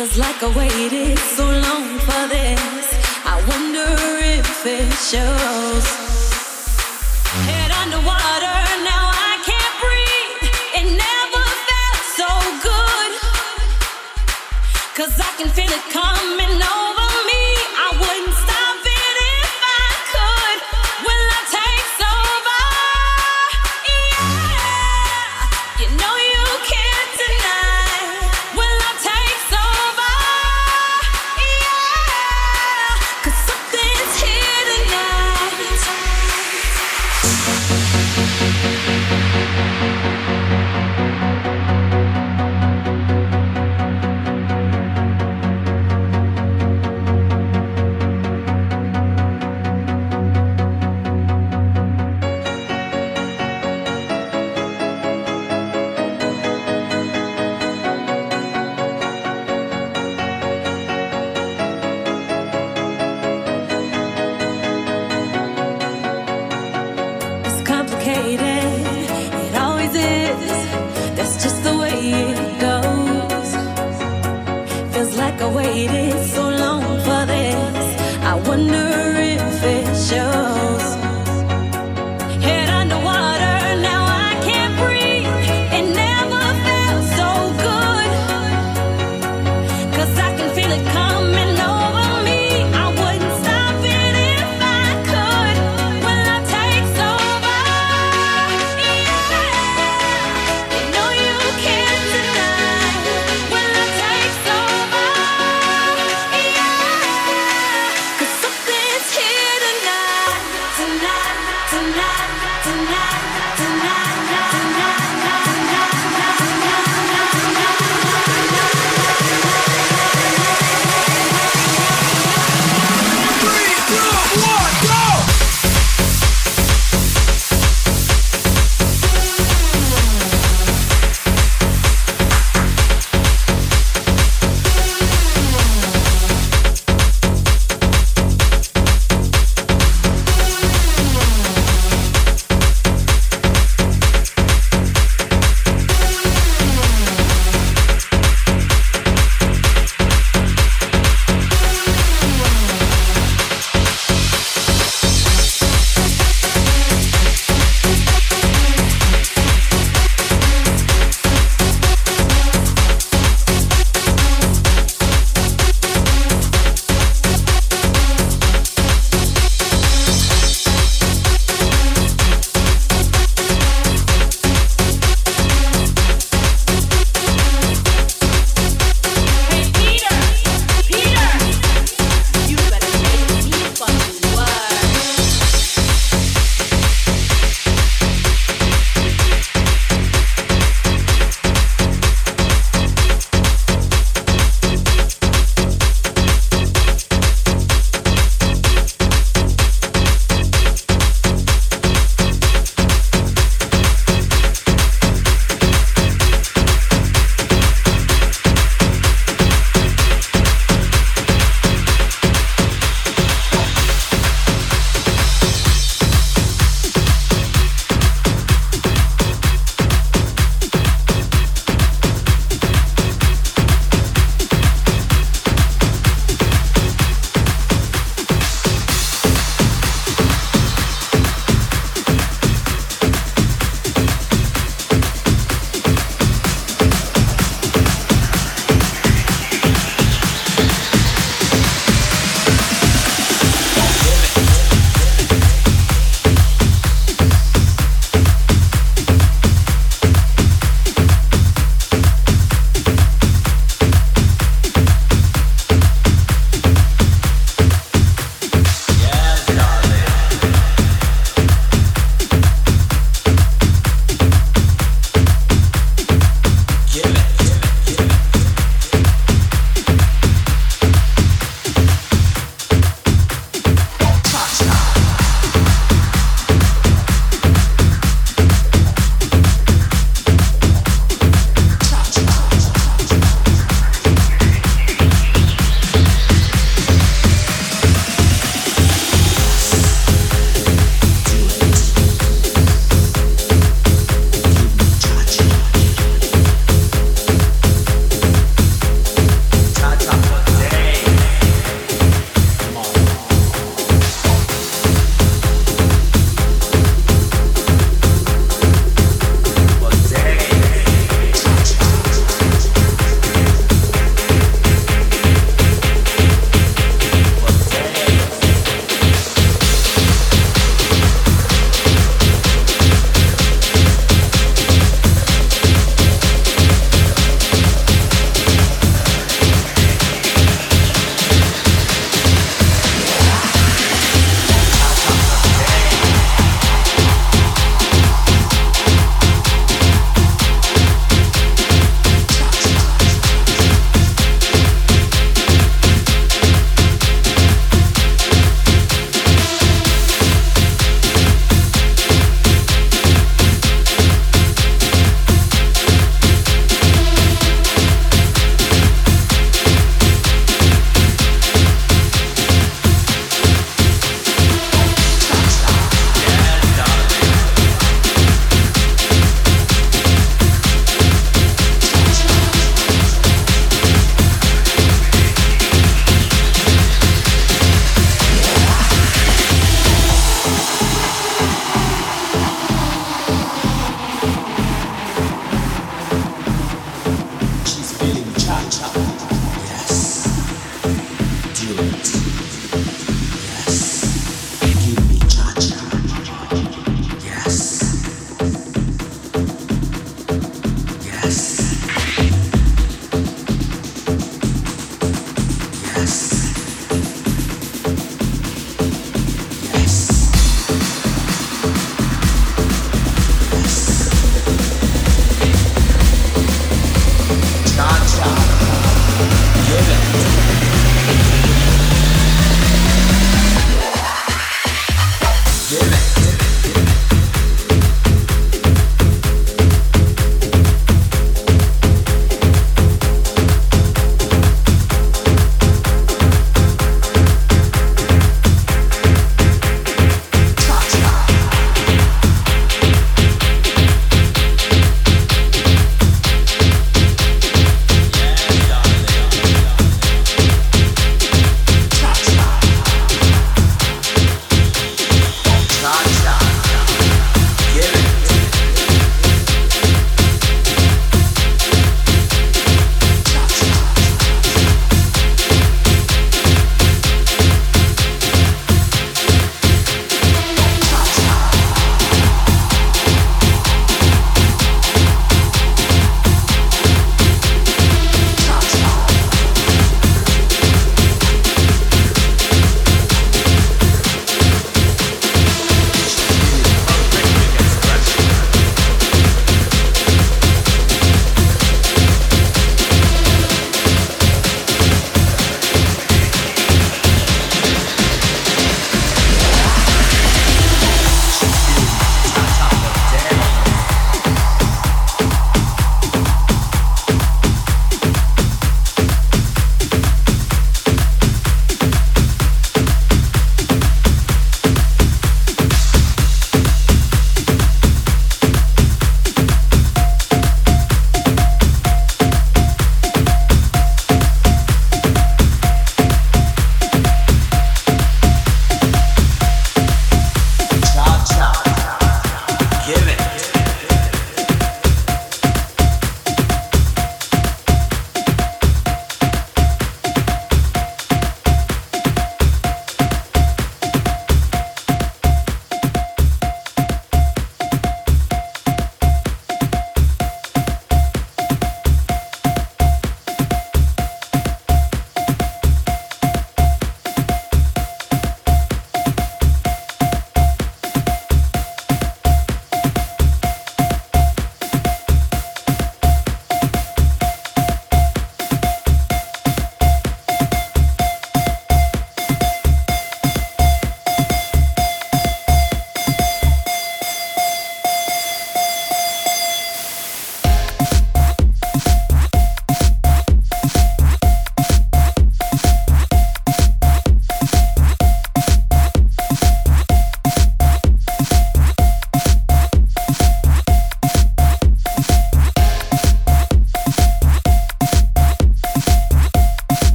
Feels like I waited so long for this. I wonder if it shows. Head underwater, now I can't breathe. It never felt so good. Cause I can feel it coming over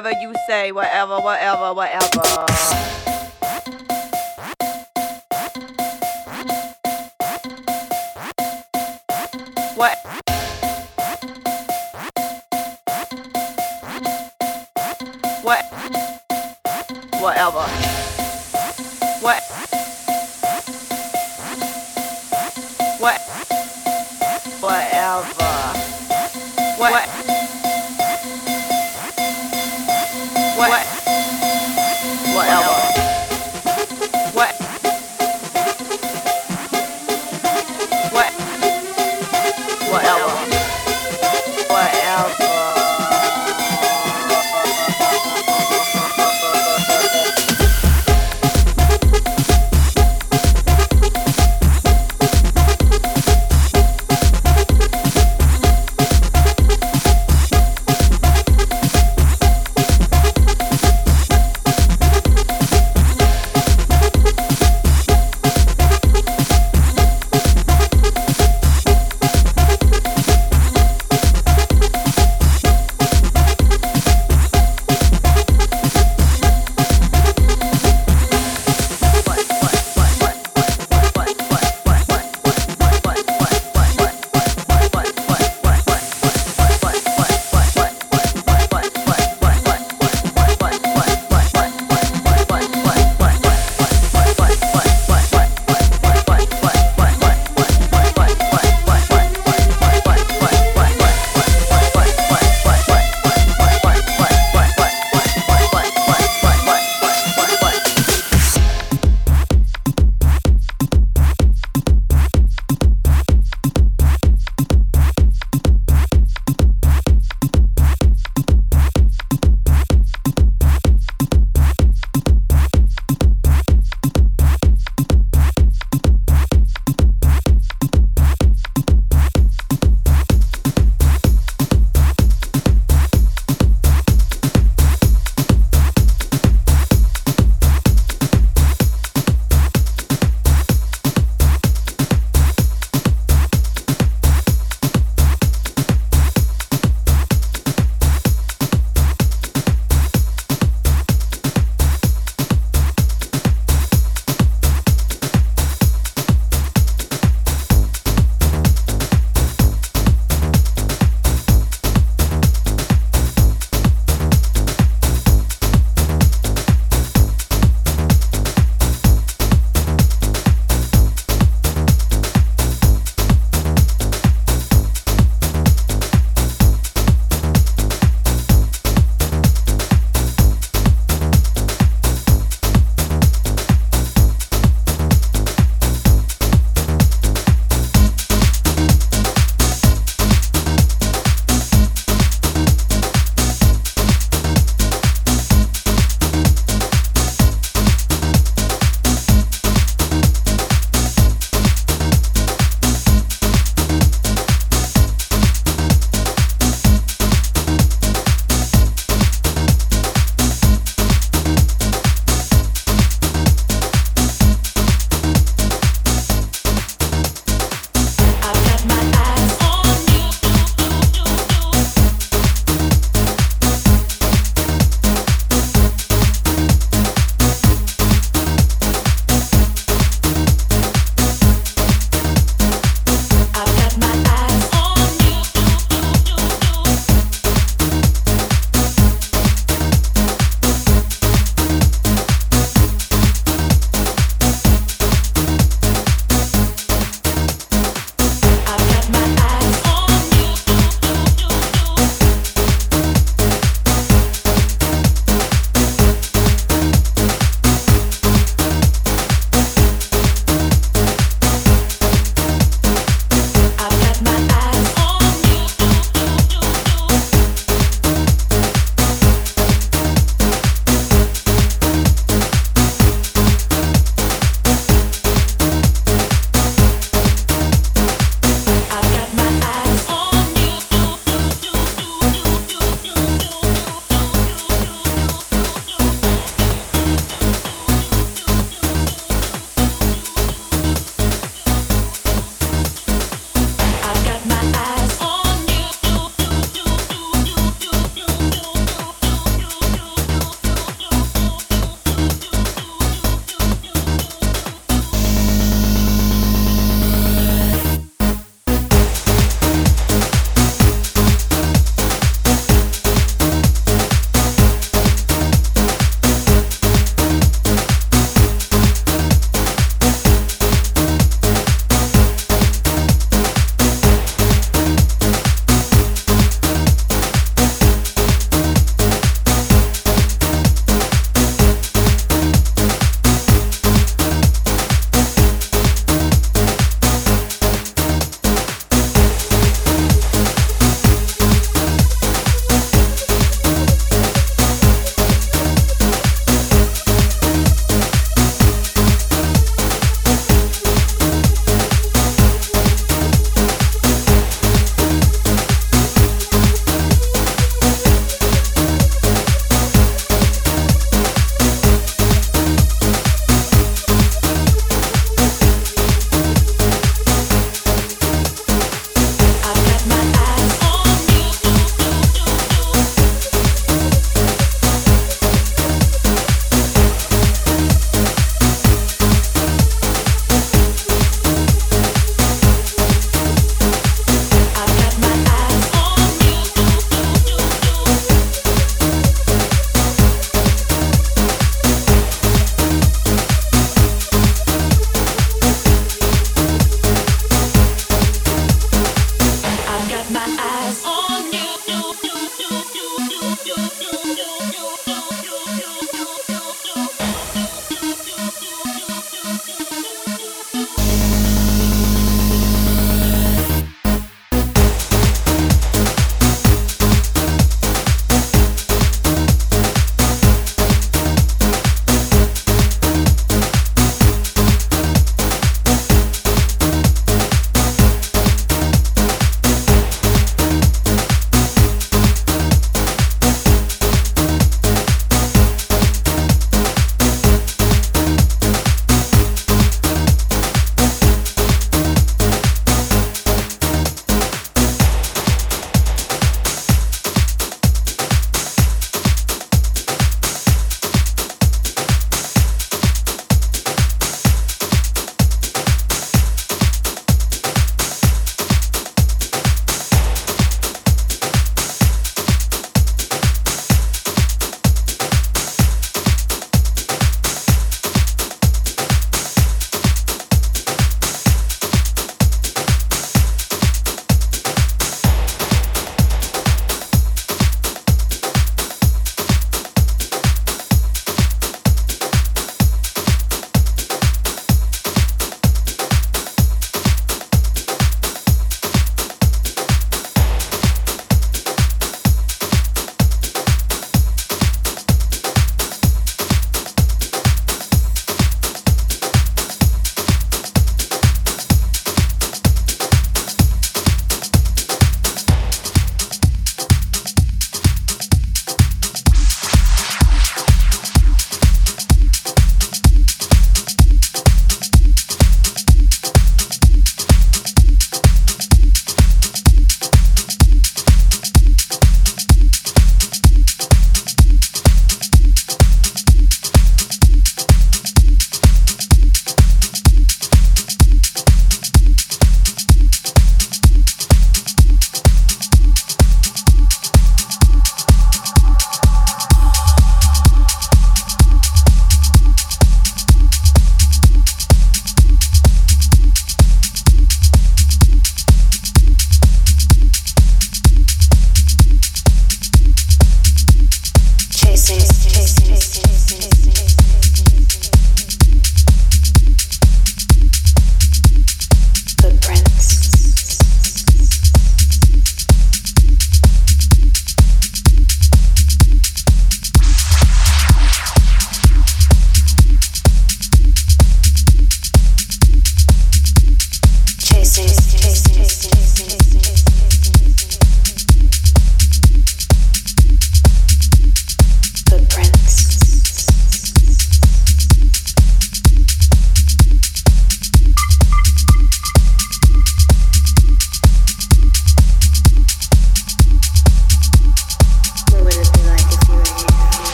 whatever, you say, whatever, whatever, whatever.